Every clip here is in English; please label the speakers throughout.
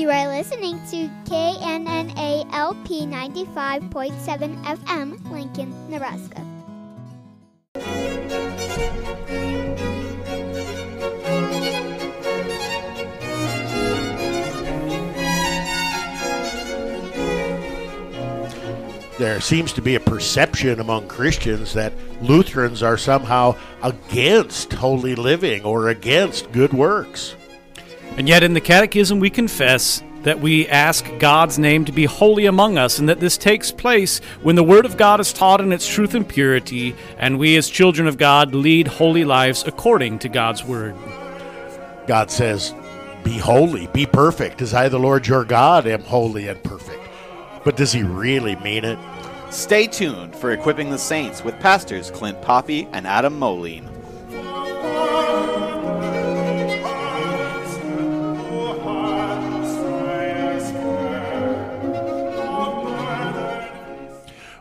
Speaker 1: You are listening to KNNA LP 95.7 FM, Lincoln, Nebraska.
Speaker 2: there seems to be a perception among Christians that Lutherans are somehow against holy living or against good works.
Speaker 3: And yet, in the Catechism, we confess that we ask God's name to be holy among us, and that this takes place when the Word of God is taught in its truth and purity, and we, as children of God, lead holy lives according to God's Word.
Speaker 2: God says, Be holy, be perfect, as I, the Lord your God, am holy and perfect. But does he really mean it?
Speaker 4: Stay tuned for Equipping the Saints with pastors Clint Poppe and Adam Moline.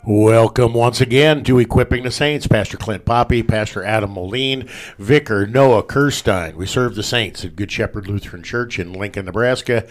Speaker 2: Welcome once again to Equipping the Saints. Pastor Clint Poppe, Pastor Adam Moline, Vicar Noah Kerstein. We serve the saints at Good Shepherd Lutheran Church in Lincoln, Nebraska.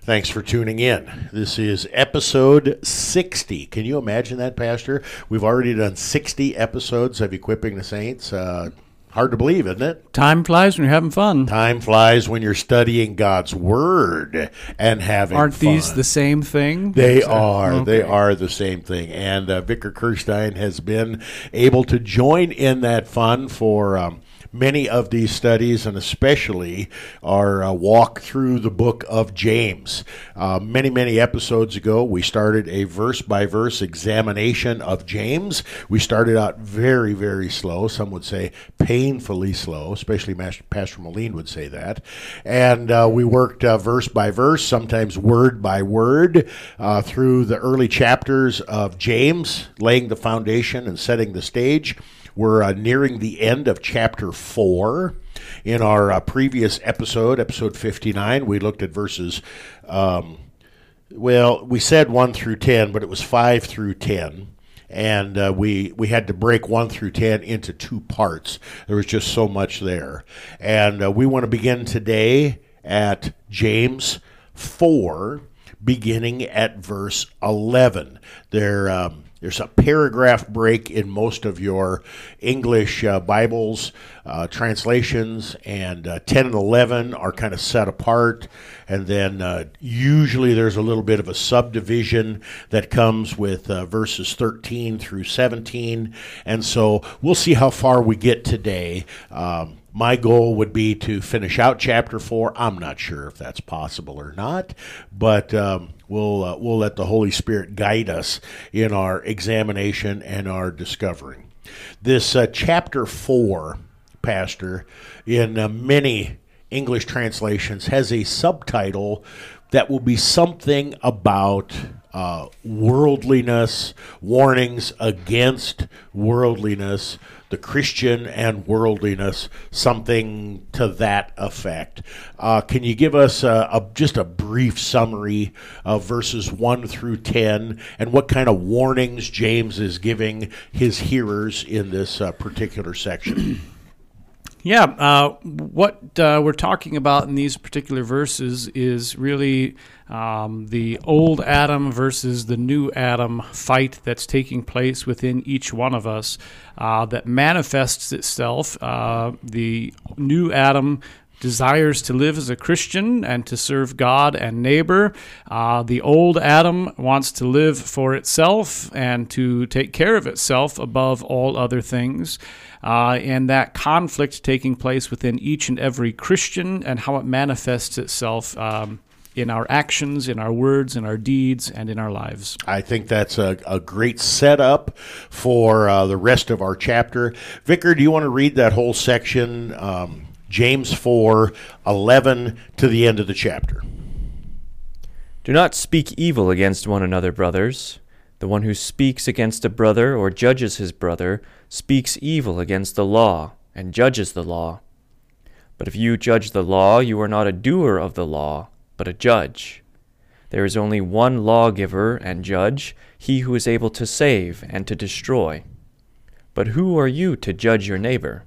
Speaker 2: Thanks for tuning in. This is episode 60. Can you imagine that, Pastor? We've already done 60 episodes of Equipping the Saints. Uh, hard to believe, isn't it?
Speaker 3: Time flies when you're having fun.
Speaker 2: Time flies when you're studying God's Word and having
Speaker 3: Aren't
Speaker 2: fun.
Speaker 3: these the same thing?
Speaker 2: They are.
Speaker 3: okay.
Speaker 2: They are the same thing. And uh, Vicar Kerstein has been able to join in that fun for um, many of these studies, and especially our uh, walk through the book of James. Uh, many, many episodes ago, we started a verse by verse examination of James. We started out very, very slow. Some would say painfully slow, especially Master, Pastor Moline would say that. And uh, we worked uh, verse by verse, sometimes word by word, uh, through the early chapters of James, laying the foundation and setting the stage. We're uh, nearing the end of chapter 4. In our uh, previous episode, episode 59, we looked at verses, um, well, we said 1 through 10, but it was 5 through 10 and uh, we we had to break one through ten into two parts. There was just so much there, and uh, we want to begin today at James four, beginning at verse eleven. There. Um, there's a paragraph break in most of your English uh, Bibles, uh, translations, and uh, 10 and 11 are kind of set apart. And then uh, usually there's a little bit of a subdivision that comes with uh, verses 13 through 17. And so we'll see how far we get today. Um, my goal would be to finish out chapter four. I'm not sure if that's possible or not, but um, we'll uh, we'll let the Holy Spirit guide us in our examination and our discovering. This uh, chapter four, Pastor, in uh, many English translations, has a subtitle that will be something about uh, worldliness, warnings against worldliness, the Christian and worldliness, something to that effect. Uh, can you give us a, a, just a brief summary of verses 1 through 10 and what kind of warnings James is giving his hearers in this uh, particular section?
Speaker 3: Yeah, uh, what uh, we're talking about in these particular verses is really um, the old Adam versus the new Adam fight that's taking place within each one of us uh, that manifests itself. Uh, the new Adam desires to live as a Christian and to serve God and neighbor. Uh, the old Adam wants to live for itself and to take care of itself above all other things. Uh, and that conflict taking place within each and every Christian and how it manifests itself um, in our actions, in our words, in our deeds, and in our lives.
Speaker 2: I think that's a, a great setup for uh, the rest of our chapter. Vicar, do you want to read that whole section? Um, James 4 11 to the end of the chapter.
Speaker 5: Do not speak evil against one another, brothers. The one who speaks against a brother or judges his brother speaks evil against the law and judges the law. But if you judge the law, you are not a doer of the law, but a judge. There is only one lawgiver and judge, he who is able to save and to destroy. But who are you to judge your neighbor?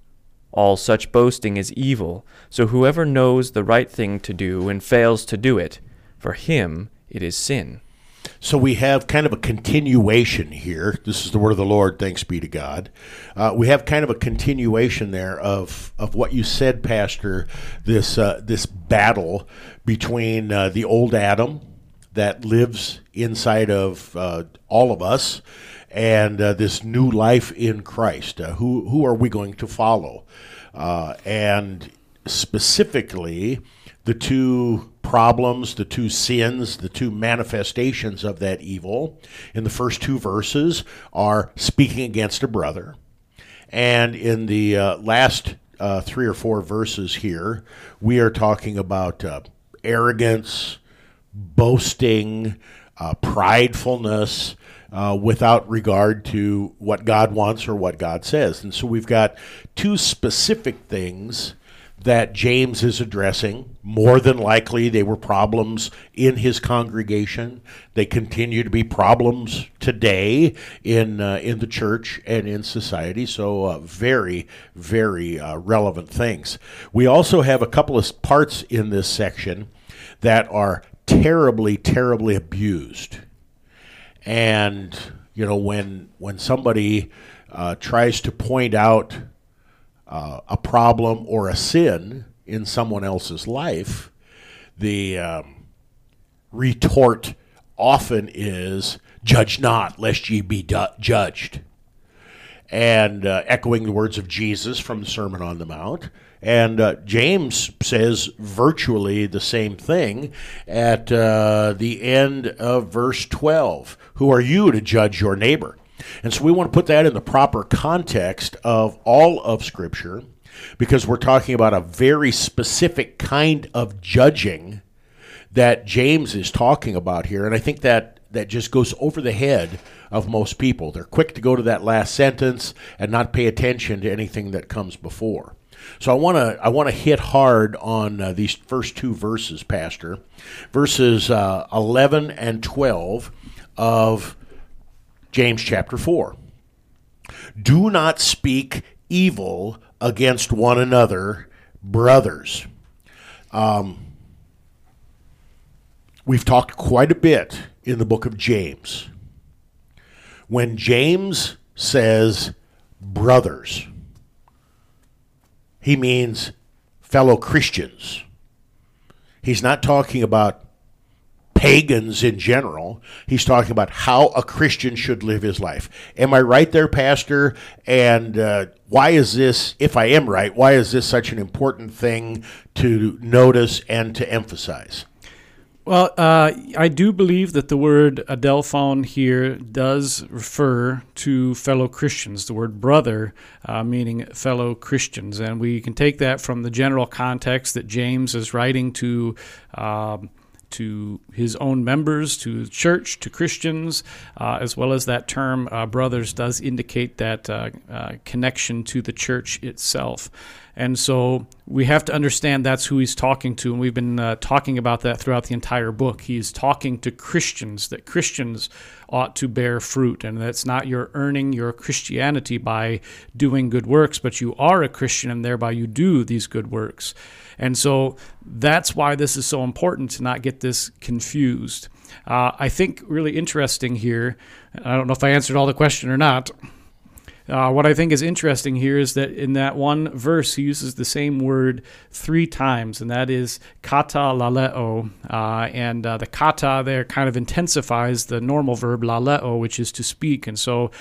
Speaker 5: All such boasting is evil, so whoever knows the right thing to do and fails to do it, for him it is sin.
Speaker 2: So we have kind of a continuation here. This is the word of the Lord. Thanks be to God. Uh, we have kind of a continuation there of of what you said, Pastor. This uh, this battle between uh, the old Adam that lives inside of uh, all of us and uh, this new life in Christ. Uh, who who are we going to follow? and specifically the two problems, the two sins, the two manifestations of that evil in the first two verses are speaking against a brother. And in the uh, last uh, three or four verses here, we are talking about uh, arrogance, boasting, uh, pridefulness. Uh, without regard to what God wants or what God says. And so we've got two specific things that James is addressing. More than likely, they were problems in his congregation. They continue to be problems today in uh, in the church and in society. So, uh, very, very uh, relevant things. We also have a couple of parts in this section that are terribly, terribly abused. And you know, when when somebody uh, tries to point out uh, a problem or a sin in someone else's life, the um, retort often is, Judge not, lest ye be du- judged. And uh, echoing the words of Jesus from the Sermon on the Mount. And uh, James says virtually the same thing at uh, the end of verse 12. Who are you to judge your neighbor? And so we want to put that in the proper context of all of Scripture because we're talking about a very specific kind of judging that James is talking about here. And I think that that just goes over the head of most people. They're quick to go to that last sentence and not pay attention to anything that comes before. So I want to I want to hit hard on uh, these first two verses, Pastor, verses uh, 11 and 12 of James chapter 4. Do not speak evil against one another, brothers. Um, we've talked quite a bit in the book of James. When James says brothers, he means fellow Christians. He's not talking about pagans in general. He's talking about how a Christian should live his life. Am I right there, Pastor? And uh, why is this, if I am right, why is this such an important thing to notice and to emphasize?
Speaker 3: Well, uh, I do believe that the word adelphon here does refer to fellow Christians, the word brother uh, meaning fellow Christians. And we can take that from the general context that James is writing to. Um, to his own members, to the church, to Christians, uh, as well as that term uh, brothers does indicate that uh, uh, connection to the church itself. And so we have to understand that's who he's talking to. And we've been uh, talking about that throughout the entire book. He's talking to Christians, that Christians ought to bear fruit. And that's not your earning your Christianity by doing good works, but you are a Christian and thereby you do these good works. And so that's why this is so important to not get this confused. Uh, I think really interesting here, I don't know if I answered all the question or not. Uh, what I think is interesting here is that in that one verse, he uses the same word three times, and that is kata laleo. Uh, and uh, the kata there kind of intensifies the normal verb laleo, which is to speak. And so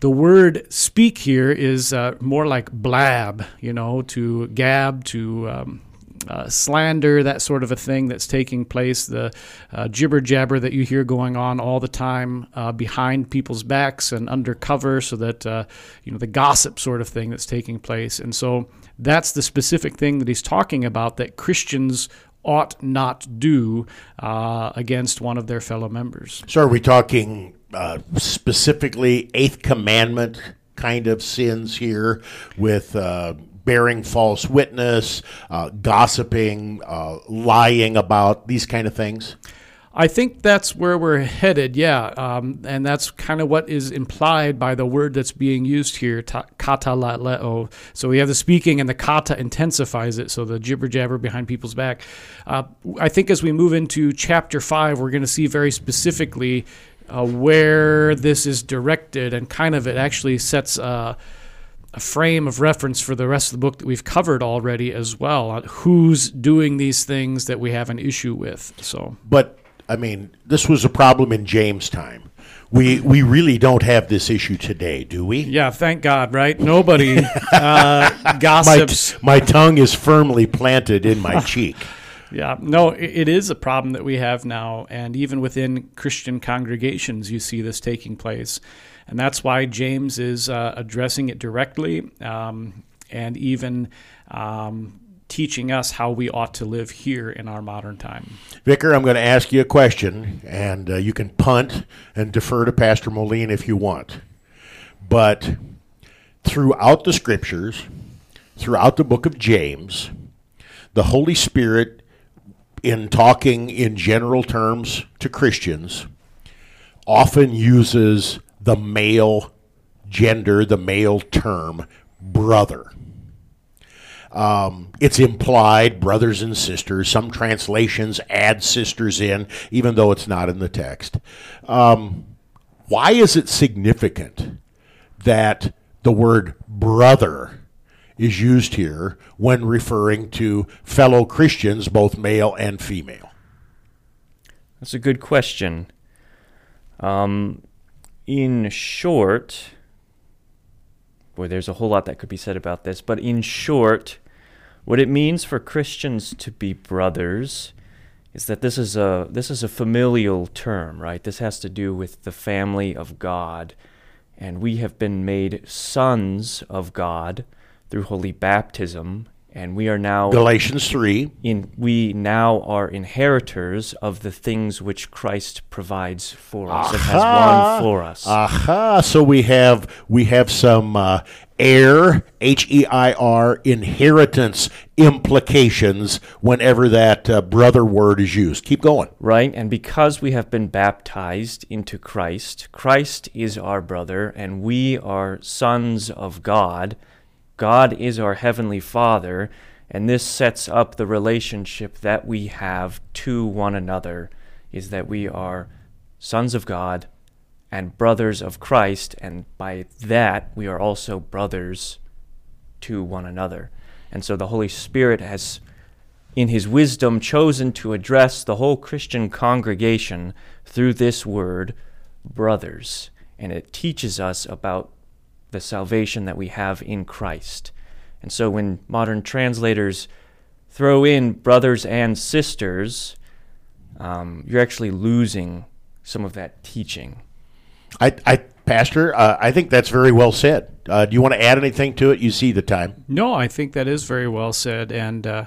Speaker 3: the word speak here is uh, more like blab, you know, to gab, to um, uh, slander, that sort of a thing that's taking place, the uh, jibber jabber that you hear going on all the time uh, behind people's backs and undercover, so that, uh, you know, the gossip sort of thing that's taking place. And so that's the specific thing that he's talking about that Christians ought not do uh, against one of their fellow members.
Speaker 2: So, are we talking uh, specifically Eighth Commandment kind of sins here with uh, bearing false witness, uh, gossiping, uh, lying about these kind of things?
Speaker 3: I think that's where we're headed, yeah. Um, and that's kind of what is implied by the word that's being used here, ta- kata leo. So we have the speaking and the kata intensifies it, so the jibber jabber behind people's back. Uh, I think as we move into chapter 5, we're going to see very specifically uh, where this is directed and kind of it actually sets uh, a frame of reference for the rest of the book that we've covered already as well on who's doing these things that we have an issue with. So,
Speaker 2: But, I mean, this was a problem in James' time. We, we really don't have this issue today, do we?
Speaker 3: yeah, thank God, right? Nobody uh,
Speaker 2: My,
Speaker 3: gossips.
Speaker 2: my tongue is firmly planted in my cheek.
Speaker 3: Yeah, no, it, it is a problem that we have now, and even within Christian congregations, you see this taking place, and that's why James is uh, addressing it directly, um, and even um, teaching us how we ought to live here in our modern time.
Speaker 2: Vicar, I'm going to ask you a question, and uh, you can punt and defer to Pastor Moline if you want. But throughout the scriptures, throughout the book of James, the Holy Spirit, in talking in general terms to Christians, often uses the male gender, the male term, brother. Um, it's implied brothers and sisters. Some translations add sisters in, even though it's not in the text. Um, why is it significant that the word brother is used here when referring to fellow Christians, both male and female?
Speaker 5: That's a good question. Um, in short, boy, there's a whole lot that could be said about this, but in short, what it means for Christians to be brothers is that this is a this is a familial term, right? This has to do with the family of God, and we have been made sons of God through holy baptism, and we are now
Speaker 2: Galatians 3.
Speaker 5: in we now are inheritors of the things which Christ provides for us and has won for us.
Speaker 2: Aha! So we have we have some uh, heir H E I R inheritance implications whenever that uh, brother word is used. Keep going.
Speaker 5: right? And because we have been baptized into Christ, Christ is our brother, and we are sons of God. God is our heavenly Father, and this sets up the relationship that we have to one another is that we are sons of God and brothers of Christ, and by that we are also brothers to one another. And so the Holy Spirit has in his wisdom, chosen to address the whole Christian congregation through this word, brothers. And it teaches us about the salvation that we have in Christ. And so when modern translators throw in brothers and sisters, um, you're actually losing some of that teaching.
Speaker 2: I, I Pastor, uh, I think that's very well said. Uh, do you want to add anything to it? You see the time.
Speaker 3: No, I think that is very well said, and uh,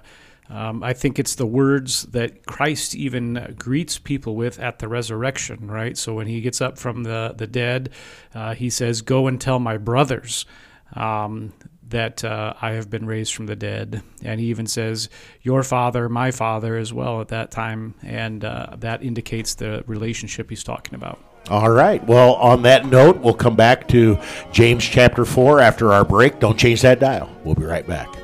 Speaker 3: um, I think it's the words that Christ even greets people with at the resurrection, right? So when he gets up from the the dead, uh, he says, "Go and tell my brothers." Um, that uh, I have been raised from the dead. And he even says, Your father, my father, as well at that time. And uh, that indicates the relationship he's talking about.
Speaker 2: All right. Well, on that note, we'll come back to James chapter 4 after our break. Don't change that dial. We'll be right back.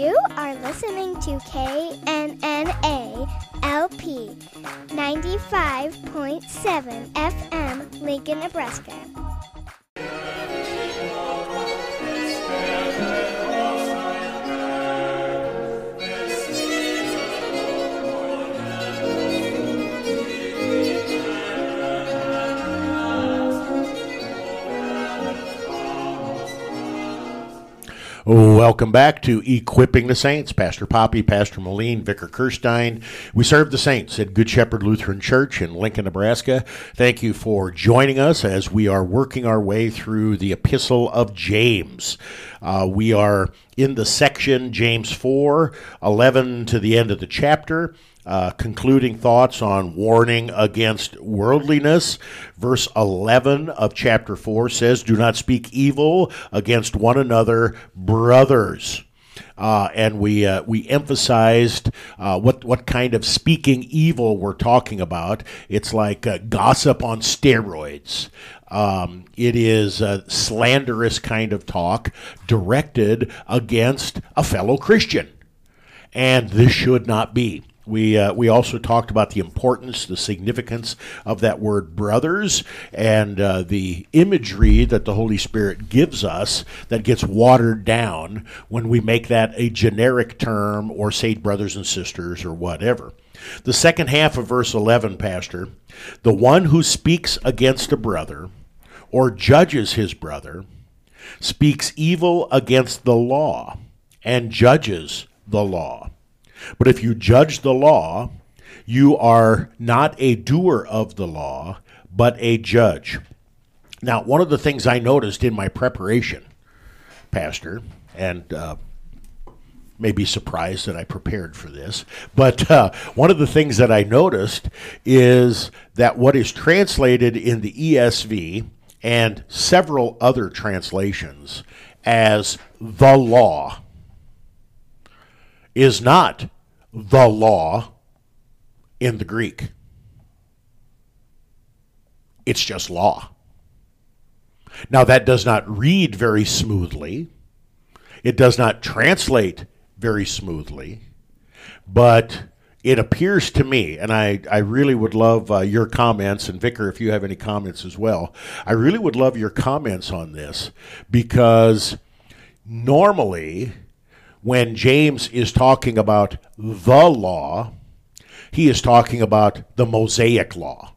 Speaker 1: You are listening to KNNA LP 95.7 FM, Lincoln, Nebraska.
Speaker 2: Welcome back to Equipping the Saints. Pastor Poppe, Pastor Moline, Vicar Kerstein. We serve the saints at Good Shepherd Lutheran Church in Lincoln, Nebraska. Thank you for joining us as we are working our way through the Epistle of James. Uh, we are in the section James 4, 11 to the end of the chapter. Uh, concluding thoughts on warning against worldliness. Verse 11 of chapter 4 says, Do not speak evil against one another, brothers. Uh, and we uh, we emphasized uh, what what kind of speaking evil we're talking about. It's like uh, gossip on steroids. Um, it is a slanderous kind of talk directed against a fellow Christian, and this should not be. We, uh, we also talked about the importance, the significance of that word brothers, and uh, the imagery that the Holy Spirit gives us that gets watered down when we make that a generic term or say brothers and sisters or whatever. The second half of verse 11, Pastor, the one who speaks against a brother or judges his brother speaks evil against the law and judges the law. But if you judge the law, you are not a doer of the law, but a judge. Now, one of the things I noticed in my preparation, Pastor, and uh, may be surprised that I prepared for this, but uh, one of the things that I noticed is that what is translated in the ESV and several other translations as the law is not the law in the Greek. It's just law. Now, that does not read very smoothly. It does not translate very smoothly. But it appears to me, and I, I really would love uh, your comments, and Vicar, if you have any comments as well, I really would love your comments on this because normally when James is talking about the law, he is talking about the Mosaic law.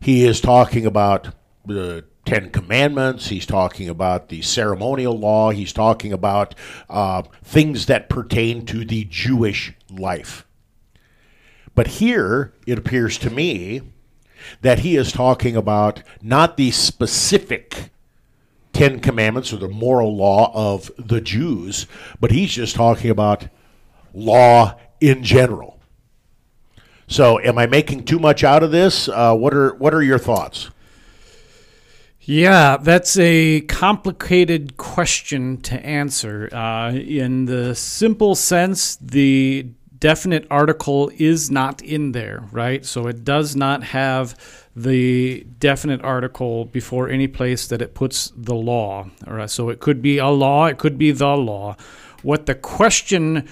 Speaker 2: He is talking about the Ten Commandments. He's talking about the ceremonial law. He's talking about uh, things that pertain to the Jewish life. But here, it appears to me that he is talking about not the specific Ten Commandments or the moral law of the Jews, but he's just talking about law in general. So, am I making too much out of this? Uh, what are what are your thoughts?
Speaker 3: Yeah, that's a complicated question to answer. Uh, in the simple sense, the definite article is not in there, right? So it does not have the definite article before any place that it puts the law. All right, so it could be a law, it could be the law. What the question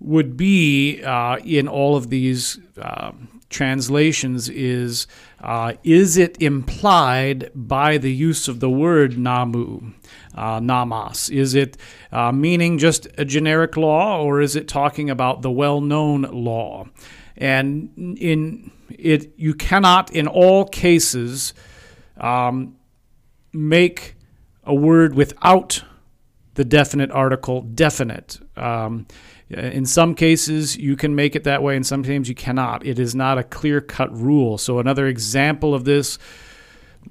Speaker 3: would be uh, in all of these uh, translations is uh, is it implied by the use of the word namu, uh, namas? Is it uh, meaning just a generic law, or is it talking about the well known law? And in it, you cannot, in all cases, um, make a word without the definite article definite. Um, in some cases, you can make it that way, and sometimes you cannot. It is not a clear cut rule. So, another example of this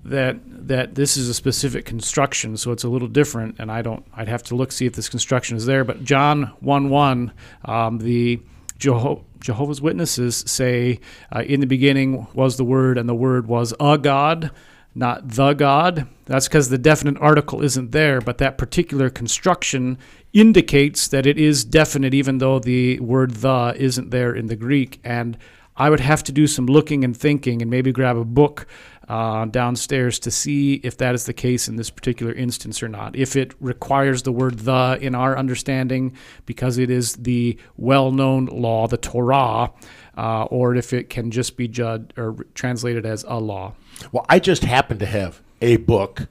Speaker 3: that that this is a specific construction, so it's a little different. And I don't. I'd have to look see if this construction is there. But John one one, um, the Jeho- Jehovah's Witnesses say, uh, "In the beginning was the Word, and the Word was a God." Not the God. That's because the definite article isn't there, but that particular construction indicates that it is definite, even though the word the isn't there in the Greek. And I would have to do some looking and thinking and maybe grab a book uh, downstairs to see if that is the case in this particular instance or not. If it requires the word the in our understanding because it is the well known law, the Torah, uh, or if it can just be judged or translated as a law.
Speaker 2: Well, I just happen to have a book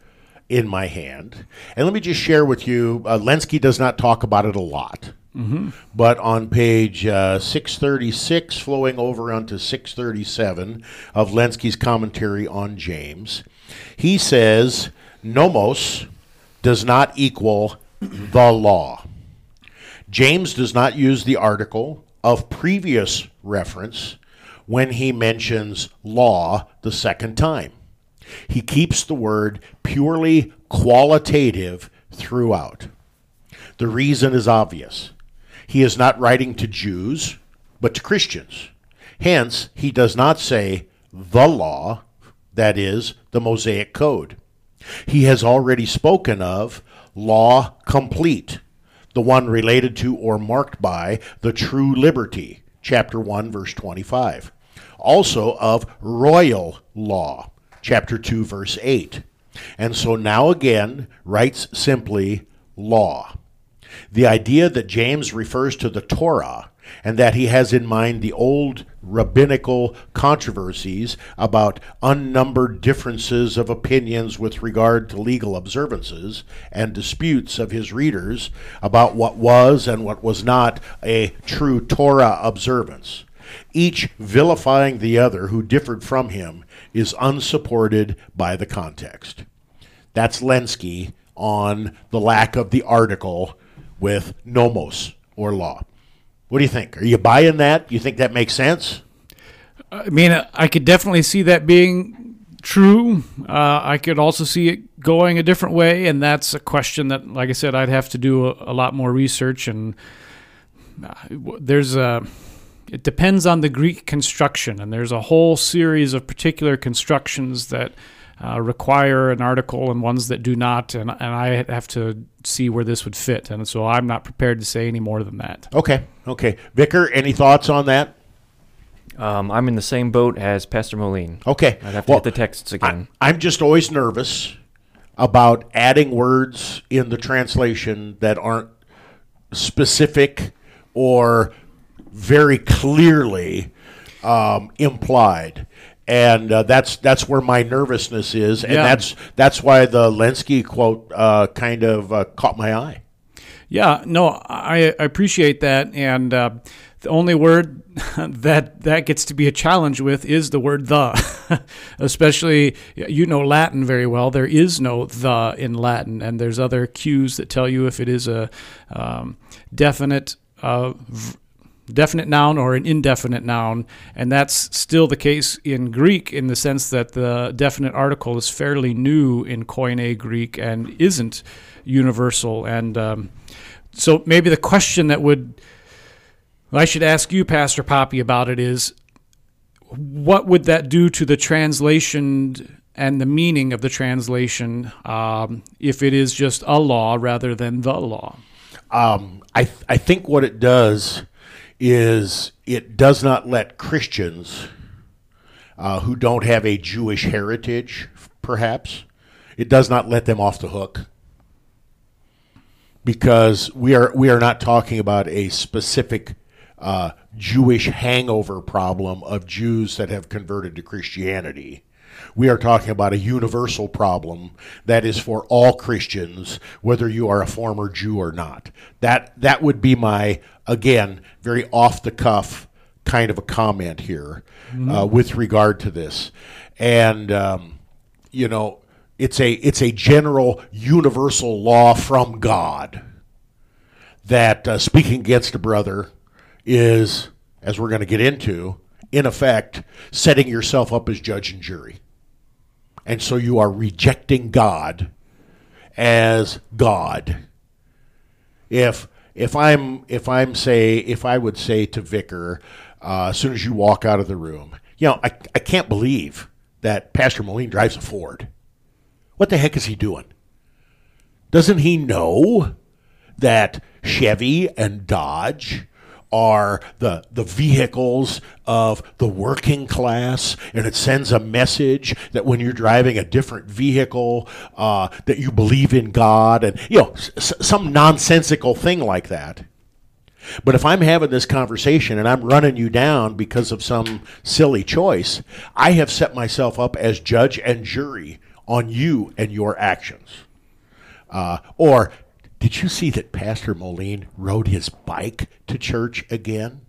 Speaker 2: in my hand. And let me just share with you uh, Lenski does not talk about it a lot. Mm-hmm. But on page uh, 636, flowing over onto 637 of Lenski's commentary on James, he says, Nomos does not equal the law. James does not use the article of previous reference when he mentions law the second time. He keeps the word purely qualitative throughout. The reason is obvious. He is not writing to Jews, but to Christians. Hence, he does not say the law, that is, the Mosaic Code. He has already spoken of law complete, the one related to or marked by the true liberty, chapter 1, verse 25. Also of royal law, chapter 2, verse 8. And so now again writes simply law. The idea that James refers to the Torah and that he has in mind the old rabbinical controversies about unnumbered differences of opinions with regard to legal observances and disputes of his readers about what was and what was not a true Torah observance. Each vilifying the other who differed from him is unsupported by the context. That's Lenski on the lack of the article with nomos or law. What do you think? Are you buying that? You think that makes sense?
Speaker 3: I mean, I could definitely see that being true. Uh, I could also see it going a different way, and that's a question that, like I said, I'd have to do a, a lot more research. And uh, there's a, it depends on the Greek construction, and there's a whole series of particular constructions that uh, require an article and ones that do not, and, and I have to see where this would fit. And so I'm not prepared to say any more than that.
Speaker 2: Okay, okay. Vicar, any thoughts on that?
Speaker 5: Um, I'm in the same boat as Pastor Moline.
Speaker 2: Okay.
Speaker 5: I'd have to
Speaker 2: Well,
Speaker 5: get the texts again.
Speaker 2: I, I'm just always nervous about adding words in the translation that aren't specific or very clearly um, implied. And uh, that's that's where my nervousness is, and
Speaker 3: Yeah.
Speaker 2: that's that's why the Lenski quote uh, kind of uh, caught my eye.
Speaker 3: Yeah, no, I, I appreciate that, and uh, the only word that that gets to be a challenge with is the word the. Especially, you know Latin very well. There is no the in Latin, and there's other cues that tell you if it is a um, definite. Uh, v- definite noun or an indefinite noun, and that's still the case in Greek in the sense that the definite article is fairly new in Koine Greek and isn't universal. And um, so maybe the question that would I should ask you, Pastor Poppe, about it is what would that do to the translation and the meaning of the translation um, if it is just a law rather than the law?
Speaker 2: Um, I th- I think what it does is it does not let Christians uh, who don't have a Jewish heritage, perhaps, it does not let them off the hook because we are we are not talking about a specific uh, Jewish hangover problem of Jews that have converted to Christianity. We are talking about a universal problem that is for all Christians, whether you are a former Jew or not. That that would be my again very off the cuff kind of a comment here uh, with regard to this, and um, you know it's a it's a general universal law from God that uh, speaking against a brother is, as we're going to get into, in effect, setting yourself up as judge and jury. And so you are rejecting God as God. If if I'm if I'm say if I would say to Vicar uh, as soon as you walk out of the room, you know, I I can't believe that Pastor Moline drives a Ford. What the heck is he doing? Doesn't he know that Chevy and Dodge are the the vehicles of the working class, and it sends a message that when you're driving a different vehicle, uh, that you believe in God, and you know s- some nonsensical thing like that. But if I'm having this conversation and I'm running you down because of some silly choice, I have set myself up as judge and jury on you and your actions. Uh, or did you see that Pastor Moline rode his bike to church again?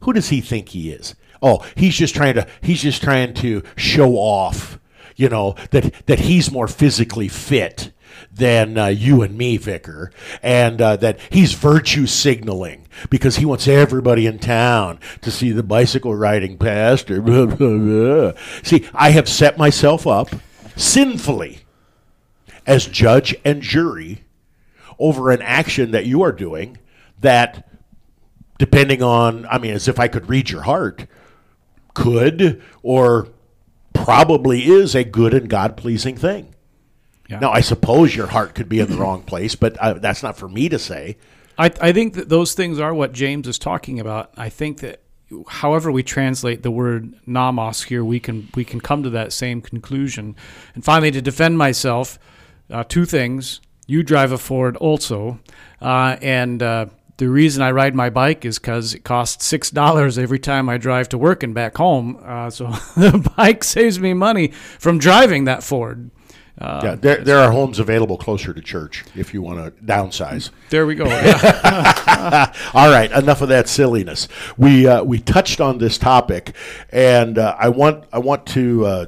Speaker 2: Who does he think he is? Oh, he's just trying to he's just trying to show off, you know, that that he's more physically fit than uh, you and me, Vicar, and uh, that he's virtue signaling because he wants everybody in town to see the bicycle riding pastor. See, I have set myself up sinfully as judge and jury over an action that you are doing that, depending on, I mean, as if I could read your heart, could or probably is a good and God pleasing thing.
Speaker 3: Yeah.
Speaker 2: Now, I suppose your heart could be in the wrong place, but uh, that's not for me to say.
Speaker 3: I, I think that those things are what James is talking about. I think that however we translate the word nomos here, we can we can come to that same conclusion. And finally, to defend myself, uh, two things: you drive a Ford also, uh, and uh, the reason I ride my bike is because it costs six dollars every time I drive to work and back home. Uh, so the bike saves me money from driving that Ford. Uh,
Speaker 2: yeah, there, there are homes available closer to church if you want to downsize.
Speaker 3: There we go. Yeah.
Speaker 2: All right, enough of that silliness. We uh, we touched on this topic, and uh, I want I want to uh,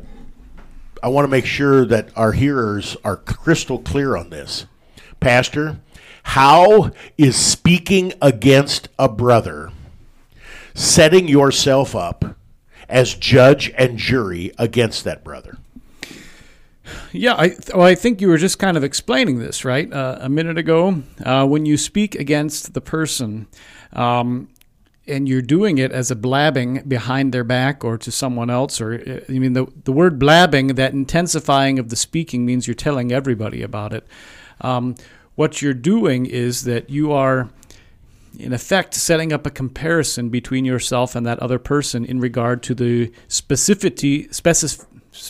Speaker 2: I want to make sure that our hearers are crystal clear on this, Pastor. How is speaking against a brother setting yourself up as judge and jury against that brother?
Speaker 3: Yeah, I, well, I think you were just kind of explaining this, right? Uh, a minute ago, uh, when you speak against the person, um, and you're doing it as a blabbing behind their back or to someone else, or uh, I mean, the the word blabbing, that intensifying of the speaking means you're telling everybody about it. Um, what you're doing is that you are in effect setting up a comparison between yourself and that other person in regard to the specificity specific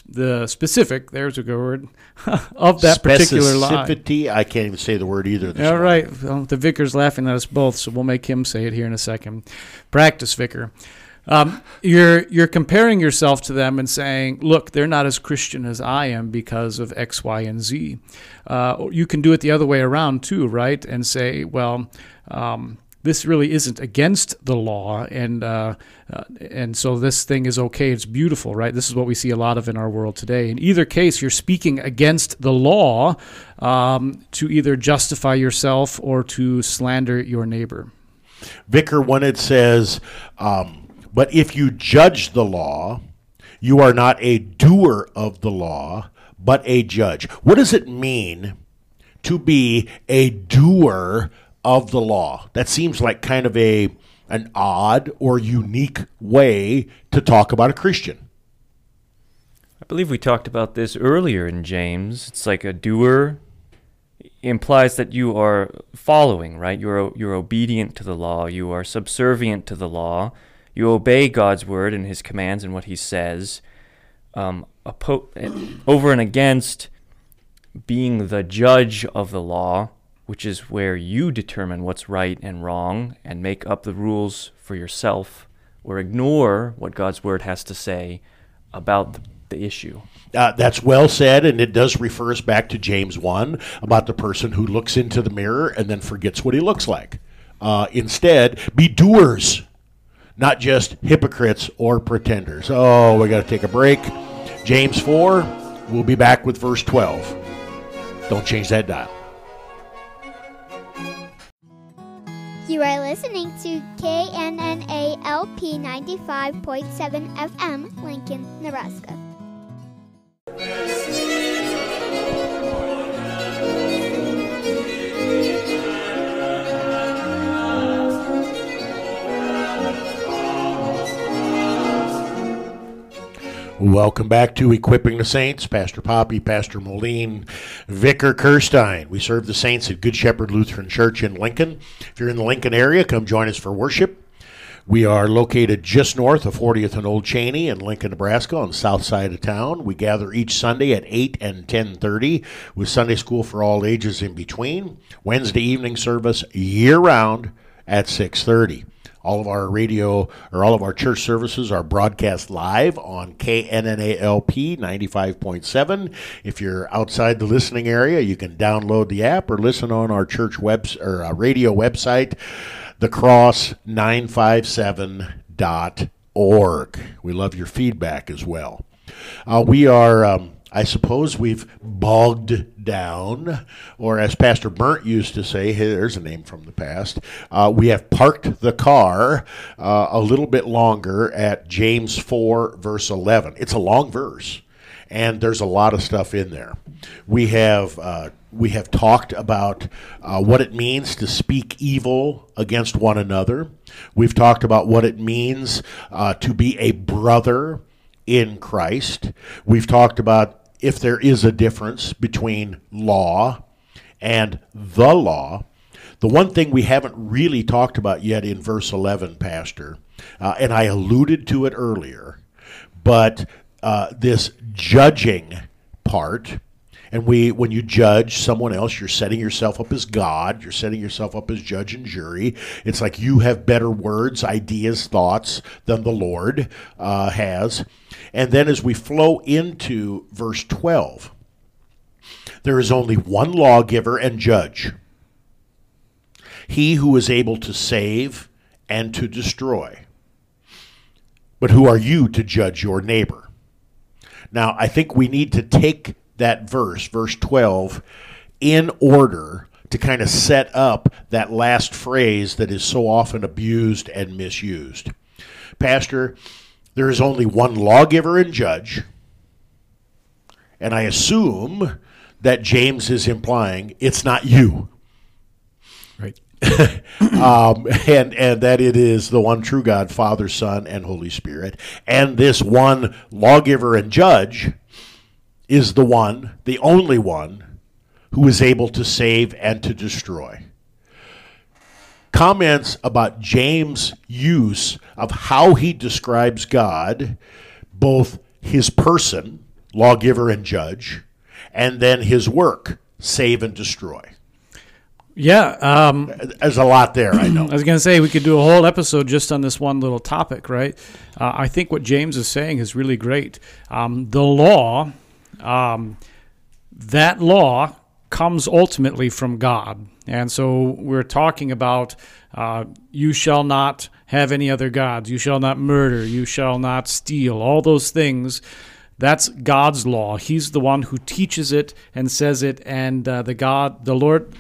Speaker 3: the specific there's a good word of that particular lie
Speaker 2: Specificity, I can't even say the word either.
Speaker 3: All
Speaker 2: morning.
Speaker 3: right well, the vicar's laughing at us both so we'll make him say it here in a second practice vicar um, you're you're comparing yourself to them and saying, "Look, they're not as Christian as I am because of X, Y, and Z." Uh, you can do it the other way around too, right? And say, "Well, um, this really isn't against the law, and uh, uh, and so this thing is okay. It's beautiful, right? This is what we see a lot of in our world today. In either case, you're speaking against the law um, to either justify yourself or to slander your neighbor."
Speaker 2: Vicar, when it says, um, but if you judge the law, you are not a doer of the law, but a judge. What does it mean to be a doer of the law? That seems like kind of a an odd or unique way to talk about a Christian.
Speaker 5: I believe we talked about this earlier in James. It's like a doer implies that you are following, right? You're you're obedient to the law. You are subservient to the law. You obey God's word and His commands and what He says. Um, over and against being the judge of the law, which is where you determine what's right and wrong and make up the rules for yourself, or ignore what God's word has to say about the, the issue.
Speaker 2: Uh, that's well said, and it does refer us back to James 1 about the person who looks into the mirror and then forgets what he looks like. Uh, instead, be doers, not just hypocrites or pretenders. Oh, we got to take a break. James 4, we'll be back with verse 12. Don't change that dial.
Speaker 1: You are listening to KNNALP 95.7 FM, Lincoln, Nebraska.
Speaker 2: Welcome back to Equipping the Saints. Pastor Poppe, Pastor Moline, Vicar Kerstein. We serve the saints at Good Shepherd Lutheran Church in Lincoln. If you're in the Lincoln area, come join us for worship. We are located just north of 40th and Old Cheney in Lincoln, Nebraska, on the south side of town. We gather each Sunday at 8 and 10:30 with Sunday school for all ages in between. Wednesday evening service year round at 6:30. All of our radio or all of our church services are broadcast live on KNNALP 95.7. If you're outside the listening area, you can download the app or listen on our church web or radio website, thecross957.org. We love your feedback as well. Uh, we are. Um, I suppose we've bogged down, or as Pastor Burnt used to say, hey, there's a name from the past, uh, we have parked the car uh, a little bit longer at James 4, verse 11. It's a long verse, and there's a lot of stuff in there. We have. Uh, we have talked about uh, what it means to speak evil against one another. We've talked about what it means uh, to be a brother in Christ. We've talked about if there is a difference between law and the law. The one thing we haven't really talked about yet in verse 11, Pastor, uh, and I alluded to it earlier, but uh, this judging part and we, when you judge someone else, you're setting yourself up as God. You're setting yourself up as judge and jury. It's like you have better words, ideas, thoughts than the Lord uh, has. And then as we flow into verse 12, there is only one lawgiver and judge. He who is able to save and to destroy. But who are you to judge your neighbor? Now, I think we need to take that verse, verse 12, in order to kind of set up that last phrase that is so often abused and misused. Pastor, there is only one lawgiver and judge, and I assume that James is implying it's not you.
Speaker 3: Right.
Speaker 2: um, and and that it is the one true God, Father, Son, and Holy Spirit, and this one lawgiver and judge is the one, the only one, who is able to save and to destroy. Comments about James' use of how he describes God, both his person, lawgiver and judge, and then his work, save and destroy.
Speaker 3: Yeah, um,
Speaker 2: there's a lot there. I know.
Speaker 3: I was going to say we could do a whole episode just on this one little topic, right? Uh, I think what James is saying is really great. Um, the law um, that law comes ultimately from God. And so we're talking about uh, you shall not have any other gods, you shall not murder, you shall not steal, all those things. That's God's law. He's the one who teaches it and says it, and uh, the God, the Lord,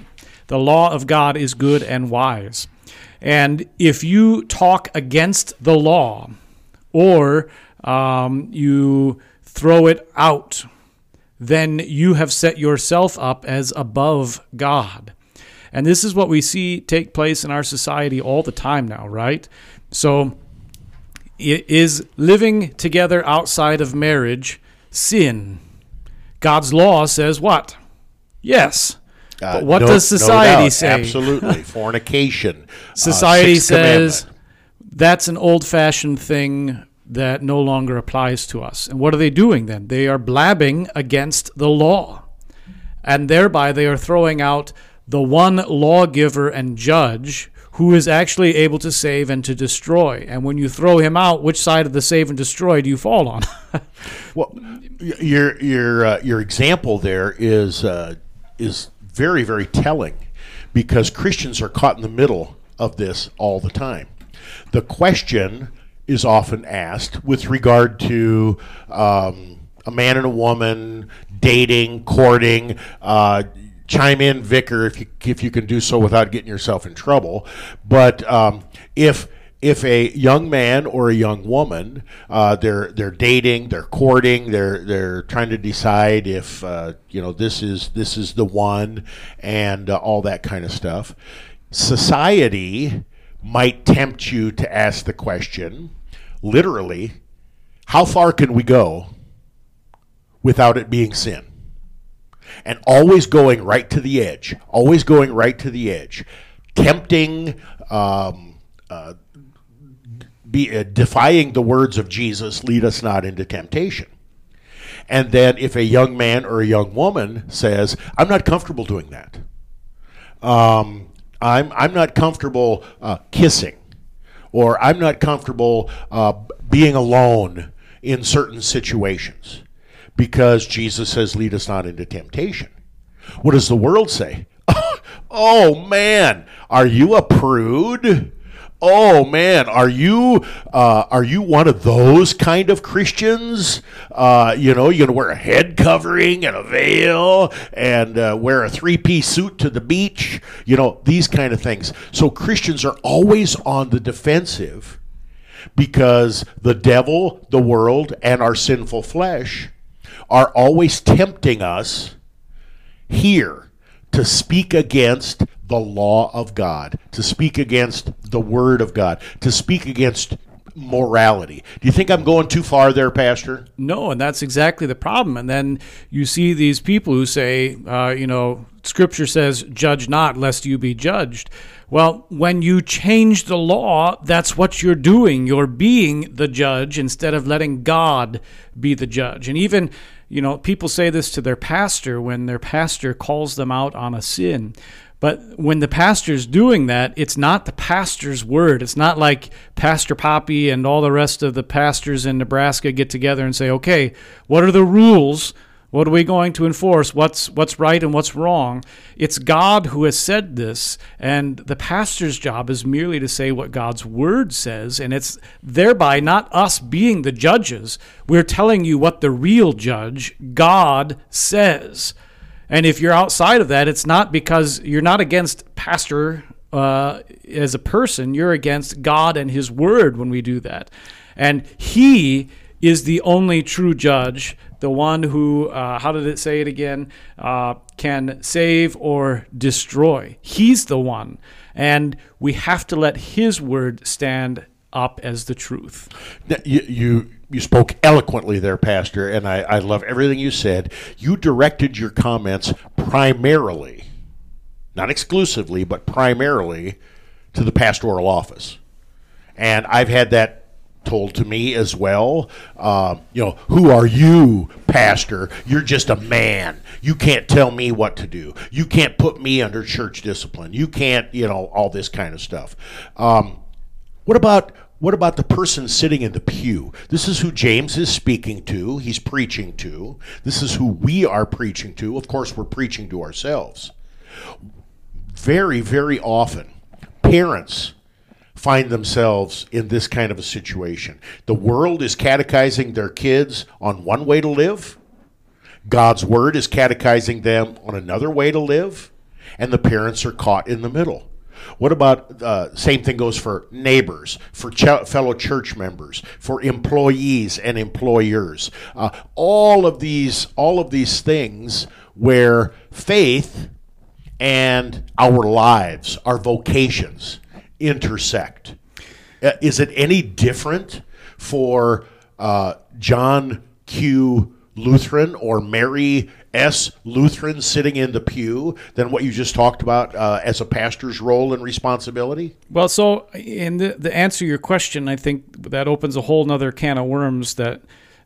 Speaker 3: the law of God is good and wise. And if you talk against the law, or um, you throw it out, then you have set yourself up as above God. And this is what we see take place in our society all the time now, right? So, is living together outside of marriage sin? God's law says what? Yes. Uh, but what no, does society
Speaker 2: no
Speaker 3: say?
Speaker 2: Absolutely. Fornication.
Speaker 3: Uh, society uh, says that's an old fashioned thing that no longer applies to us. And what are they doing then? They are blabbing against the law. And thereby they are throwing out the one lawgiver and judge who is actually able to save and to destroy. And when you throw him out, which side of the save and destroy do you fall on?
Speaker 2: well, your your uh, your example there is uh, is very very telling because Christians are caught in the middle of this all the time. The question is often asked with regard to um, a man and a woman dating, courting. Uh, chime in, Vicar, if you if you can do so without getting yourself in trouble. But um, if if a young man or a young woman uh, they're they're dating, they're courting, they're they're trying to decide if uh, you know this is this is the one, and uh, all that kind of stuff. Society might tempt you to ask the question, literally, how far can we go without it being sin? And always going right to the edge, always going right to the edge, tempting, um, uh, be, uh, defying the words of Jesus, lead us not into temptation. And then if a young man or a young woman says, I'm not comfortable doing that, um, I'm, I'm not comfortable uh, kissing, or I'm not comfortable uh, being alone in certain situations because Jesus says, Lead us not into temptation. What does the world say? oh man, are you a prude? Oh man, are you uh, are you one of those kind of Christians? Uh, you know, you're gonna wear a head covering and a veil and uh, wear a three piece suit to the beach. You know, these kind of things. So Christians are always on the defensive because the devil, the world, and our sinful flesh are always tempting us here to speak against the law of God, to speak against the word of God, to speak against morality. Do you think I'm going too far there, Pastor?
Speaker 3: No, and that's exactly the problem. And then you see these people who say, uh, you know, Scripture says, judge not lest you be judged. Well, when you change the law, that's what you're doing. You're being the judge instead of letting God be the judge. And even, you know, people say this to their pastor when their pastor calls them out on a sin. But when the pastor's doing that, it's not the pastor's word. It's not like Pastor Poppe and all the rest of the pastors in Nebraska get together and say, okay, what are the rules? What are we going to enforce? What's what's right and what's wrong? It's God who has said this, and the pastor's job is merely to say what God's word says, and it's thereby not us being the judges. We're telling you what the real judge, God, says. And if you're outside of that, it's not because you're not against pastor uh, as a person, you're against God and his word when we do that. And he is the only true judge, the one who, uh, how did it say it again, uh, can save or destroy. He's the one. And we have to let his word stand up as the truth.
Speaker 2: You, you you spoke eloquently there, Pastor, and I, I love everything you said. You directed your comments primarily, not exclusively, but primarily to the pastoral office. And I've had that told to me as well. Uh, you know, who are you, pastor? You're just a man. You can't tell me what to do. You can't put me under church discipline. You can't, you know, all this kind of stuff. Um, what about what about the person sitting in the pew? This is who James is speaking to, he's preaching to. This is who we are preaching to. Of course, we're preaching to ourselves. Very, very often, parents find themselves in this kind of a situation. The world is catechizing their kids on one way to live, God's word is catechizing them on another way to live, and the parents are caught in the middle. What about uh, same thing goes for neighbors, for ch- fellow church members, for employees and employers. Uh, all of these, all of these things where faith and our lives, our vocations, intersect. Uh, is it any different for uh, John Q. Lutheran or Mary S. Lutheran sitting in the pew than what you just talked about uh, as a pastor's role and responsibility?
Speaker 3: Well, so in the, the answer to your question, I think that opens a whole other can of worms that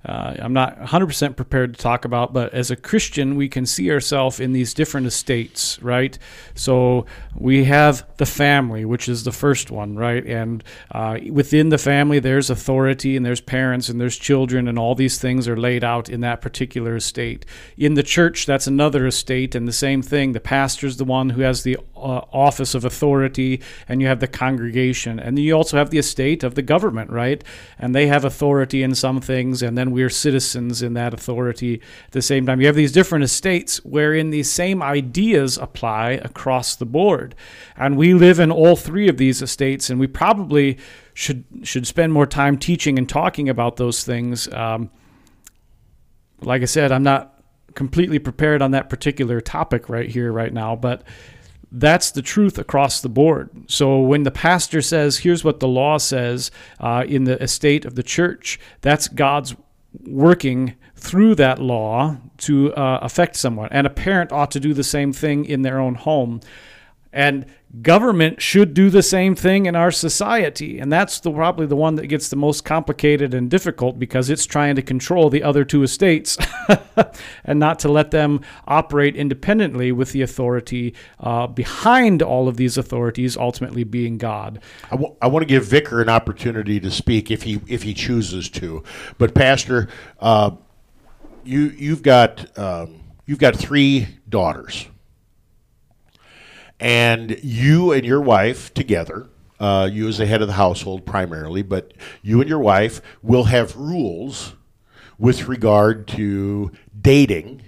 Speaker 3: uh, I'm not 100% prepared to talk about, but as a Christian, we can see ourselves in these different estates, right? So we have the family, which is the first one, right? And uh, within the family, there's authority and there's parents and there's children, and all these things are laid out in that particular estate. In the church, that's another estate, and the same thing. The pastor's the one who has the uh, office of authority, and you have the congregation. And you also have the estate of the government, right? And they have authority in some things, and then and we're citizens in that authority at the same time. You have these different estates wherein these same ideas apply across the board. And we live in all three of these estates, and we probably should should spend more time teaching and talking about those things. Um, like I said, I'm not completely prepared on that particular topic right here, right now, but that's the truth across the board. So when the pastor says, here's what the law says uh, in the estate of the church, that's God's working through that law to uh, affect someone. And a parent ought to do the same thing in their own home. And government should do the same thing in our society. And that's the, probably the one that gets the most complicated and difficult because it's trying to control the other two estates and not to let them operate independently with the authority uh, behind all of these authorities ultimately being God.
Speaker 2: I, w- I want to give Vicar an opportunity to speak if he if he chooses to. But Pastor, uh, you you've got um, you've got three daughters and you and your wife together uh, you as the head of the household primarily, but you and your wife will have rules with regard to dating.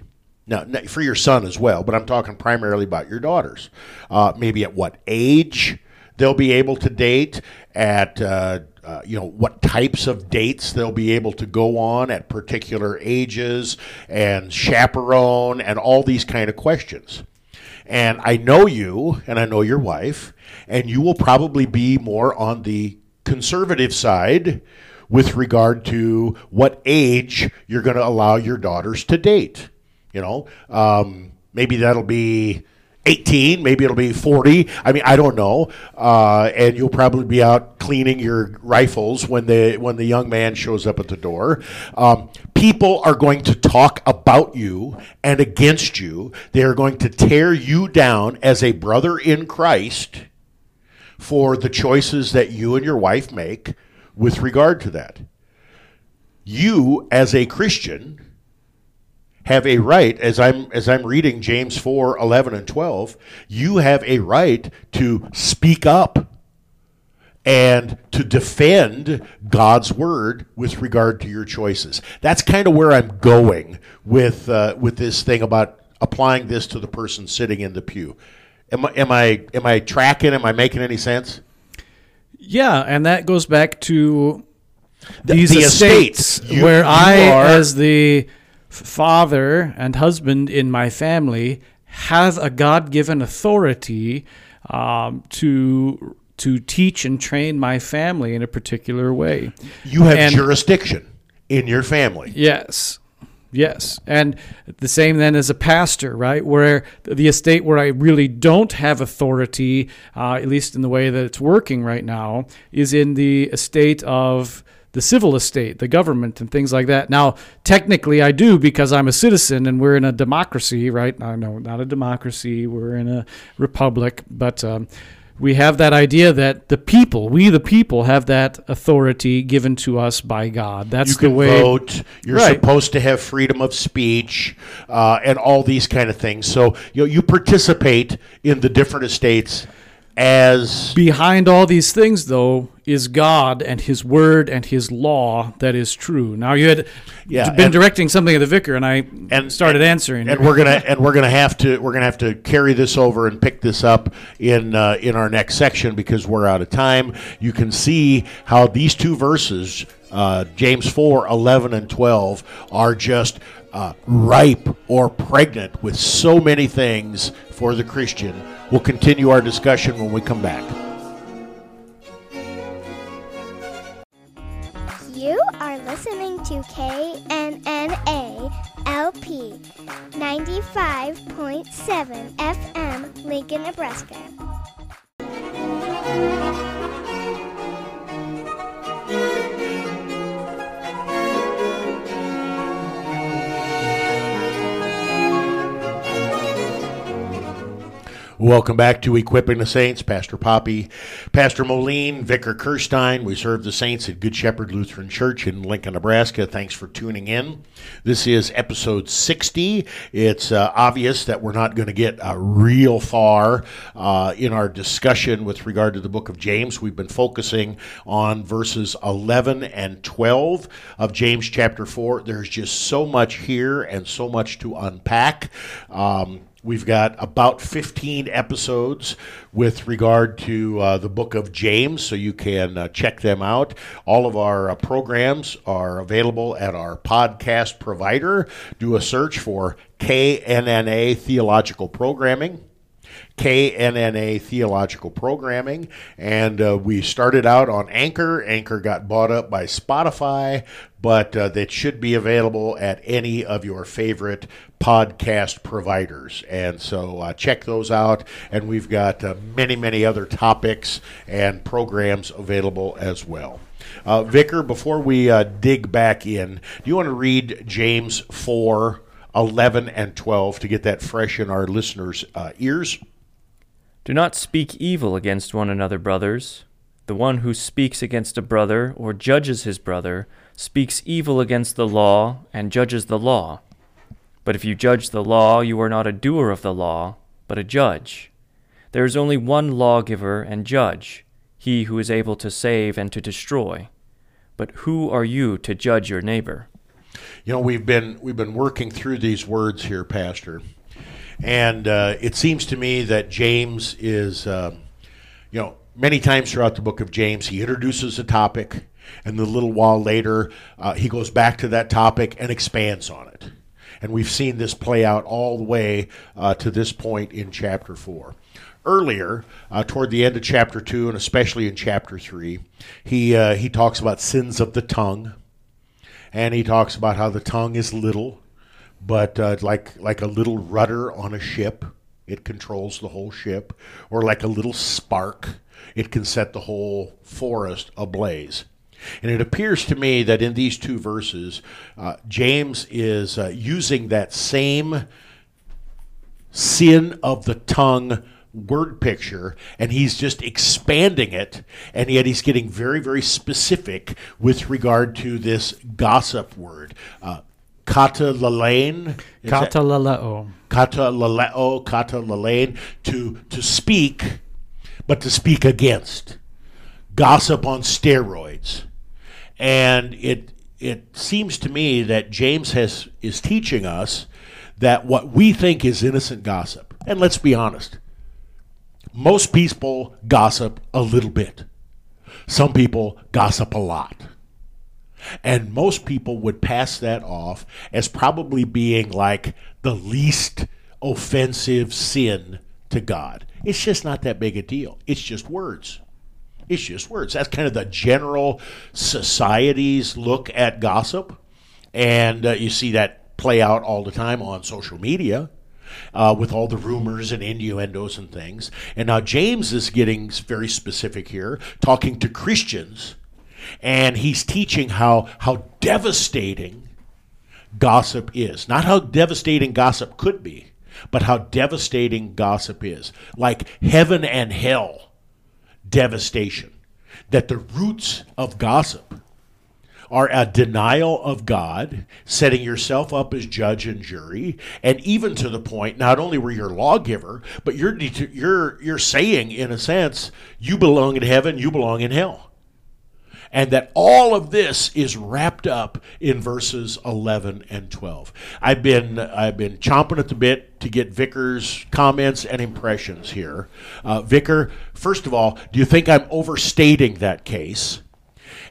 Speaker 2: Now, for your son as well, but I'm talking primarily about your daughters. Uh, maybe at what age they'll be able to date, at uh, uh, you know what types of dates they'll be able to go on at particular ages, and chaperone, and all these kind of questions. And I know you, and I know your wife, and you will probably be more on the conservative side with regard to what age you're going to allow your daughters to date. You know, um, maybe that'll be 18, maybe it'll be 40. I mean, I don't know. Uh, and you'll probably be out cleaning your rifles when the when the young man shows up at the door. Um, people are going to talk about you and against you. They are going to tear you down as a brother in Christ for the choices that you and your wife make with regard to that. You, as a Christian, have a right as i'm as i'm reading james 4 11 and 12 you have a right to speak up and to defend god's word with regard to your choices. That's kind of where i'm going with uh, with this thing about applying this to the person sitting in the pew. Am, I- am i am i tracking? Am i making any sense?
Speaker 3: Yeah, and that goes back to
Speaker 2: The-
Speaker 3: these
Speaker 2: the
Speaker 3: estates,
Speaker 2: estates. You-
Speaker 3: where
Speaker 2: you
Speaker 3: I,
Speaker 2: are-
Speaker 3: as the father and husband in my family, have a God-given authority um, to to teach and train my family in a particular way.
Speaker 2: you have
Speaker 3: And-
Speaker 2: jurisdiction in your family
Speaker 3: Yes. Yes. And the same then as a pastor, right? Where the estate where I really don't have authority, uh, at least in the way that it's working right now, is in the estate of the civil estate, the government, and things like that. Now, technically, I do because I'm a citizen and we're in a democracy, right? I know, not a democracy, we're in a republic, but. Um, we have that idea that the people, we the people, have that authority given to us by God. That's
Speaker 2: you
Speaker 3: the
Speaker 2: can
Speaker 3: way.
Speaker 2: vote. You're
Speaker 3: Right.
Speaker 2: supposed to have freedom of speech uh, and all these kind of things. So you know, you participate in the different estates as
Speaker 3: Behind all these things, though, is God and His Word and His law that is true. Now, you had
Speaker 2: Yeah,
Speaker 3: been
Speaker 2: and-
Speaker 3: directing something of the vicar, and I
Speaker 2: and
Speaker 3: started
Speaker 2: and-
Speaker 3: answering.
Speaker 2: And we're gonna and we're gonna have to we're gonna have to carry this over and pick this up in uh, in our next section because we're out of time. You can see how these two verses, uh, James 4, 11 and twelve, are just. Uh, ripe or pregnant with so many things for the Christian. We'll continue our discussion when we come back.
Speaker 1: You are listening to KNNA LP 95.7 FM, Lincoln, Nebraska.
Speaker 2: Welcome back to Equipping the Saints. Pastor Poppe, Pastor Moline, Vicar Kerstein. We serve the saints at Good Shepherd Lutheran Church in Lincoln, Nebraska. Thanks for tuning in. This is episode 60. It's uh, obvious that we're not going to get uh, real far uh, in our discussion with regard to the book of James. We've been focusing on verses 11 and 12 of James chapter 4. There's just so much here and so much to unpack. Um, We've got about 15 episodes with regard to uh, the book of James, so you can uh, check them out. All of our uh, programs are available at our podcast provider. Do a search for KNNA Theological Programming. KNNA Theological Programming, and uh, we started out on Anchor. Anchor got bought up by Spotify, but uh, that should be available at any of your favorite podcast providers. And so uh, check those out. And we've got uh, many, many other topics and programs available as well. Uh, Vicar, before we uh, dig back in, do you want to read James 4? 11 and 12 to get that fresh in our listeners' ears.
Speaker 5: Do not speak evil against one another, brothers. The one who speaks against a brother or judges his brother speaks evil against the law and judges the law. But if you judge the law, you are not a doer of the law, but a judge. There is only one lawgiver and judge, he who is able to save and to destroy. But who are you to judge your neighbor?
Speaker 2: You know, we've been we've been working through these words here, Pastor, and uh, it seems to me that James is, uh, you know, many times throughout the book of James, he introduces a topic, and a little while later, uh, he goes back to that topic and expands on it. And we've seen this play out all the way uh, to this point in chapter four earlier, uh, toward the end of chapter two, and especially in chapter three, he uh, he talks about sins of the tongue, and he talks about how the tongue is little, but uh, like like a little rudder on a ship, it controls the whole ship, or like a little spark, it can set the whole forest ablaze. And it appears to me that in these two verses, uh, James is uh, using that same sin of the tongue word picture and he's just expanding it and yet he's getting very very specific with regard to this gossip word uh, kata lalane
Speaker 3: Katalaleo.
Speaker 2: kata laleo kata lalane to to speak but to speak against gossip on steroids and it it seems to me that James has is teaching us that what we think is innocent gossip and let's be honest most people gossip a little bit. Some people gossip a lot. And most people would pass that off as probably being like the least offensive sin to God. It's just not that big a deal. It's just words. It's just words. That's kind of the general society's look at gossip. And uh, you see that play out all the time on social media uh, with all the rumors and innuendos and things. And now James is getting very specific here, talking to Christians, and he's teaching how how devastating gossip is. Not how devastating gossip could be, but how devastating gossip is. Like heaven and hell devastation. That the roots of gossip are a denial of God, setting yourself up as judge and jury, and even to the point not only were you a lawgiver, but you're you're you're saying in a sense you belong in heaven, you belong in hell. And that all of this is wrapped up in verses 11 and 12. I've been I've been chomping at the bit to get Vicar's comments and impressions here. Uh, Vicar, first of all, do you think I'm overstating that case?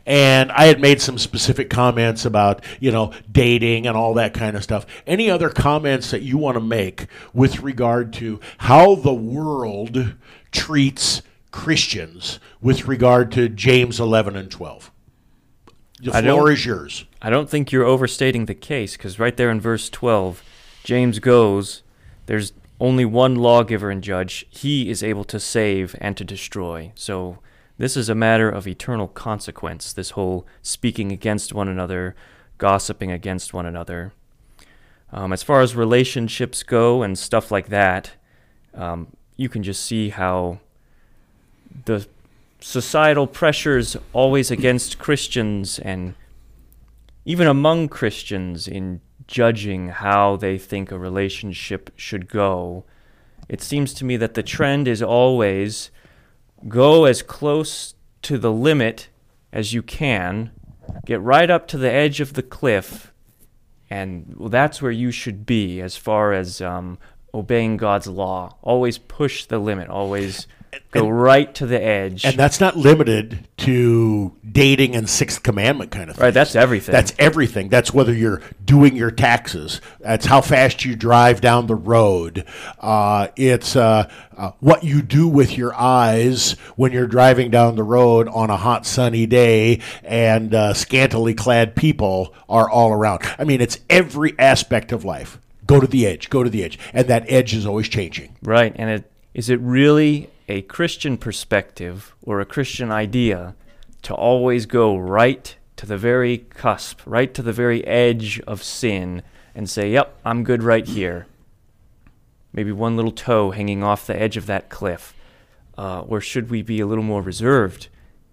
Speaker 2: and I had made some specific comments about, you know, dating and all that kind of stuff. Any other comments that you want to make with regard to how the world treats Christians with regard to James 11 and 12? The floor is yours.
Speaker 5: I don't think you're overstating the case because right there in verse 12, James goes, There's only one lawgiver and judge. He is able to save and to destroy. So this is a matter of eternal consequence, this whole speaking against one another, gossiping against one another. Um, as far as relationships go and stuff like that, um, you can just see how the societal pressures always against Christians and even among Christians in judging how they think a relationship should go. It seems to me that the trend is always go as close to the limit as you can, get right up to the edge of the cliff, and well, that's where you should be as far as um, obeying God's law. Always push the limit, always go and, right to the edge.
Speaker 2: And that's not limited to dating and sixth commandment kind of thing.
Speaker 5: Right, that's everything.
Speaker 2: That's everything. That's whether you're doing your taxes. That's how fast you drive down the road. Uh, it's uh, uh, what you do with your eyes when you're driving down the road on a hot sunny day and uh, scantily clad people are all around. I mean, it's every aspect of life. Go to the edge. Go to the edge, and that edge is always changing.
Speaker 5: Right, and it is it really a Christian perspective or a Christian idea to always go right to the very cusp, right to the very edge of sin and say, Yep, I'm good right here. Maybe one little toe hanging off the edge of that cliff. Uh, or should we be a little more reserved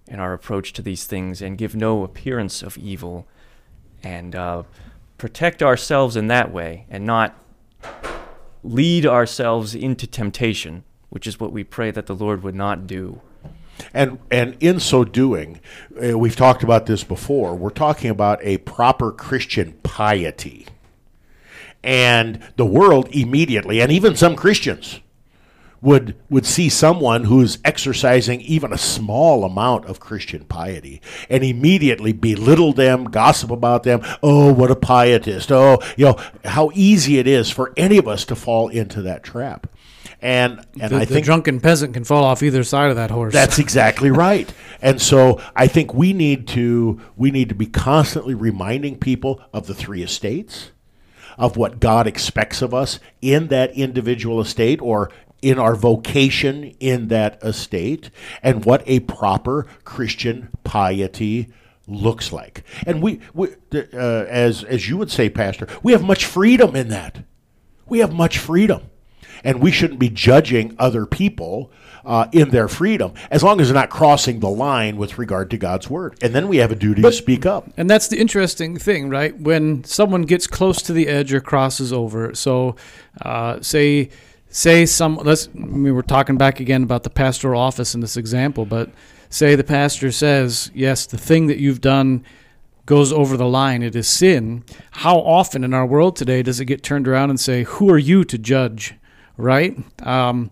Speaker 5: in our approach to these things and give no appearance of evil and uh, protect ourselves in that way and not lead ourselves into temptation? Which is what we pray that the Lord would not do.
Speaker 2: And, and in so doing, uh, we've talked about this before, we're talking about a proper Christian piety. And the world immediately, and even some Christians, would would see someone who's exercising even a small amount of Christian piety and immediately belittle them, gossip about them. Oh, what a pietist! Oh, you know how easy it is for any of us to fall into that trap. And and
Speaker 3: the,
Speaker 2: I
Speaker 3: the
Speaker 2: think
Speaker 3: drunken peasant can fall off either side of that horse.
Speaker 2: that's exactly right. And so I think we need to we need to be constantly reminding people of the three estates, of what God expects of us in that individual estate or in our vocation in that estate and what a proper Christian piety looks like. And we, we uh, as as you would say pastor, we have much freedom in that. We have much freedom. And we shouldn't be judging other people uh, in their freedom as long as they're not crossing the line with regard to God's word. And then we have a duty to speak up.
Speaker 3: And that's the interesting thing, right? When someone gets close to the edge or crosses over. So, uh, say, say some. Let's. I mean, we're talking back again about the pastoral office in this example, but say the pastor says, "Yes, the thing that you've done." goes over the line it is sin how often in our world today does it get turned around and say who are you to judge right um,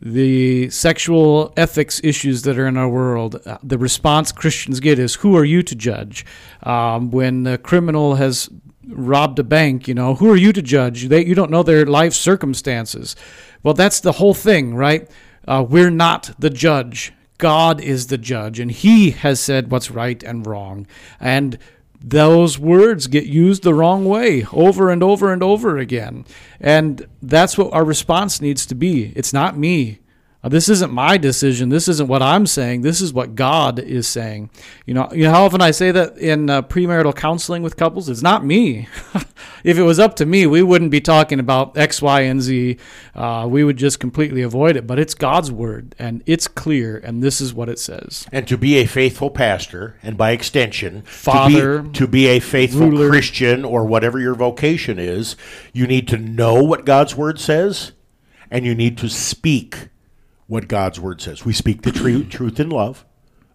Speaker 3: the sexual ethics issues that are in our world, uh, the response Christians get is, "Who are you to judge?" Um, when a criminal has robbed a bank, you know, who are you to judge? They, you don't know their life circumstances. Well, that's the whole thing, right? Uh, we're not the judge. God is the judge, and He has said what's right and wrong. And those words get used the wrong way over and over and over again. And that's what our response needs to be. It's not me. This isn't my decision. This isn't what I'm saying. This is what God is saying. You know, you know how often I say that in uh, premarital counseling with couples? It's not me. if it was up to me, we wouldn't be talking about X, Y, and Z. Uh, we would just completely avoid it. But it's God's word, and it's clear, and this is what it says.
Speaker 2: And to be a faithful pastor, and by extension,
Speaker 3: Father,
Speaker 2: to be, to be a faithful
Speaker 3: ruler.
Speaker 2: Christian or whatever your vocation is, you need to know what God's word says, and you need to speak what God's word says. We speak the tru- truth in love,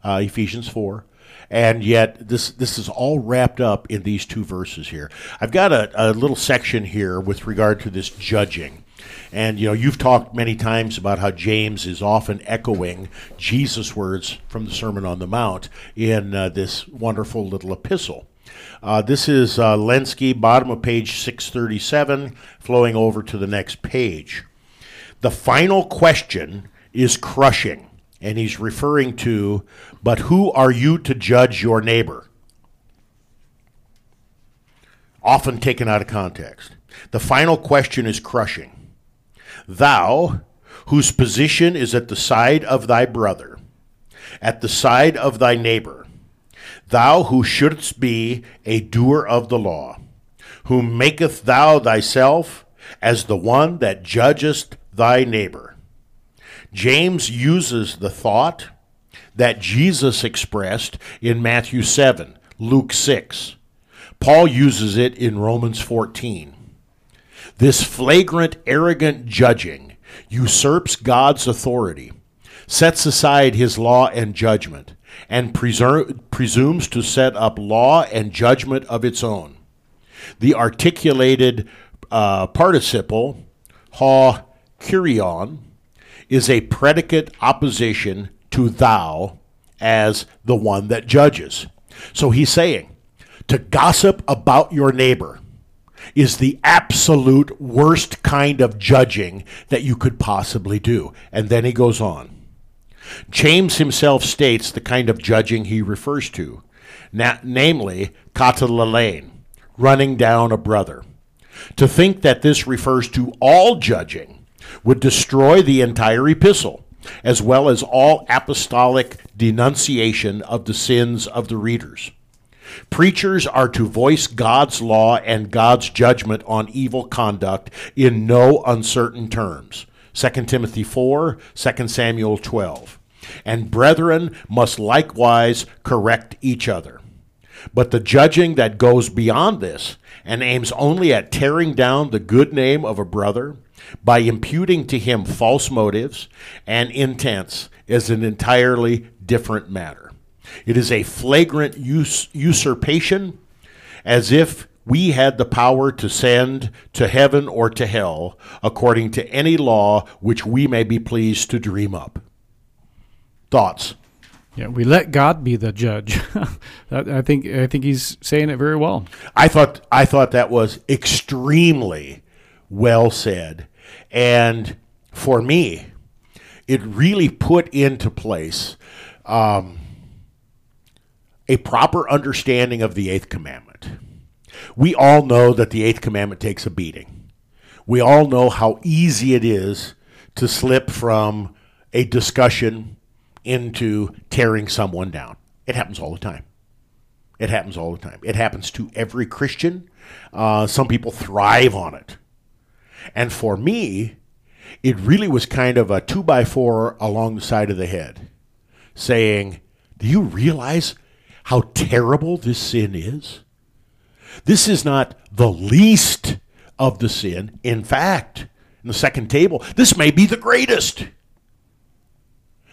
Speaker 2: uh, Ephesians 4. And yet, this this is all wrapped up in these two verses here. I've got a, a little section here with regard to this judging. And you know, you've talked many times about how James is often echoing Jesus' words from the Sermon on the Mount in uh, this wonderful little epistle. Uh, this is uh, Lenski, bottom of page 637, flowing over to the next page. The final question is crushing, and he's referring to, but who are you to judge your neighbor? Often taken out of context. The final question is crushing. Thou, whose position is at the side of thy brother, at the side of thy neighbor, thou who shouldst be a doer of the law, whom maketh thou thyself as the one that judgest thy neighbor. James uses the thought that Jesus expressed in Matthew 7, Luke 6. Paul uses it in Romans 14. This flagrant, arrogant judging usurps God's authority, sets aside his law and judgment, and preser- presumes to set up law and judgment of its own. The articulated uh, participle, ha kurion, is a predicate apposition to thou as the one that judges. So he's saying to gossip about your neighbor is the absolute worst kind of judging that you could possibly do. And then he goes on. James himself states the kind of judging he refers to, na- namely katalalain, running down a brother. To think that this refers to all judging would destroy the entire epistle, as well as all apostolic denunciation of the sins of the readers. Preachers are to voice God's law and God's judgment on evil conduct in no uncertain terms. 2 Timothy 4, 2 Samuel 12. And brethren must likewise correct each other. But the judging that goes beyond this and aims only at tearing down the good name of a brother by imputing to him false motives and intents is an entirely different matter. It is a flagrant us- usurpation, as if we had the power to send to heaven or to hell according to any law which we may be pleased to dream up. Thoughts?
Speaker 3: Yeah, we let God be the judge. I think I think he's saying it very well.
Speaker 2: I thought I thought that was extremely well said, and for me, it really put into place um, a proper understanding of the eighth commandment. We all know that the eighth commandment takes a beating. We all know how easy it is to slip from a discussion into tearing someone down. It happens all the time. It happens all the time. It happens to every Christian. Uh, some people thrive on it. And for me, it really was kind of a two by four along the side of the head, saying, Do you realize how terrible this sin is? This is not the least of the sin. In fact, in the second table, this may be the greatest.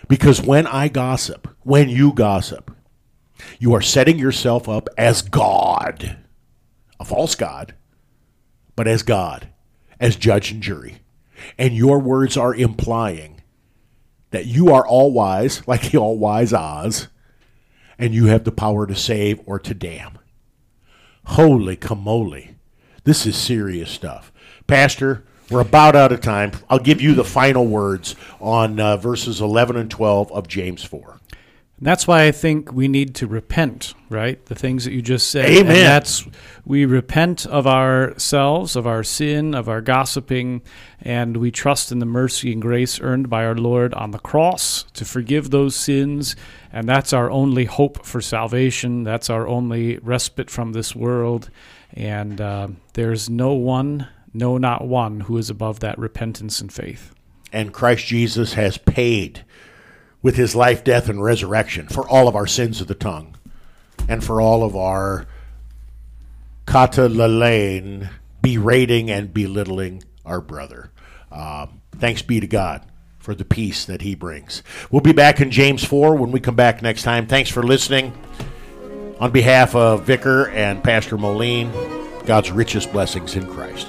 Speaker 2: Because when I gossip, when you gossip, you are setting yourself up as God, a false God, but as God, as judge and jury. And your words are implying that you are all wise, like the all wise Oz, and you have the power to save or to damn. Holy camole. This is serious stuff. Pastor, we're about out of time. I'll give you the final words on uh, verses 11 and 12 of James 4.
Speaker 3: And that's why I think we need to repent, right? The things that you just said.
Speaker 2: Amen.
Speaker 3: And that's we repent of ourselves, of our sin, of our gossiping, and we trust in the mercy and grace earned by our Lord on the cross to forgive those sins. And that's our only hope for salvation. That's our only respite from this world. And uh, there's no one, no, not one, who is above that repentance and faith.
Speaker 2: And Christ Jesus has paid with his life, death, and resurrection for all of our sins of the tongue and for all of our katalalain, berating and belittling our brother. Um, thanks be to God for the peace that he brings. We'll be back in James 4 when we come back next time. Thanks for listening. On behalf of Vicar and Pastor Moline, God's richest blessings in Christ.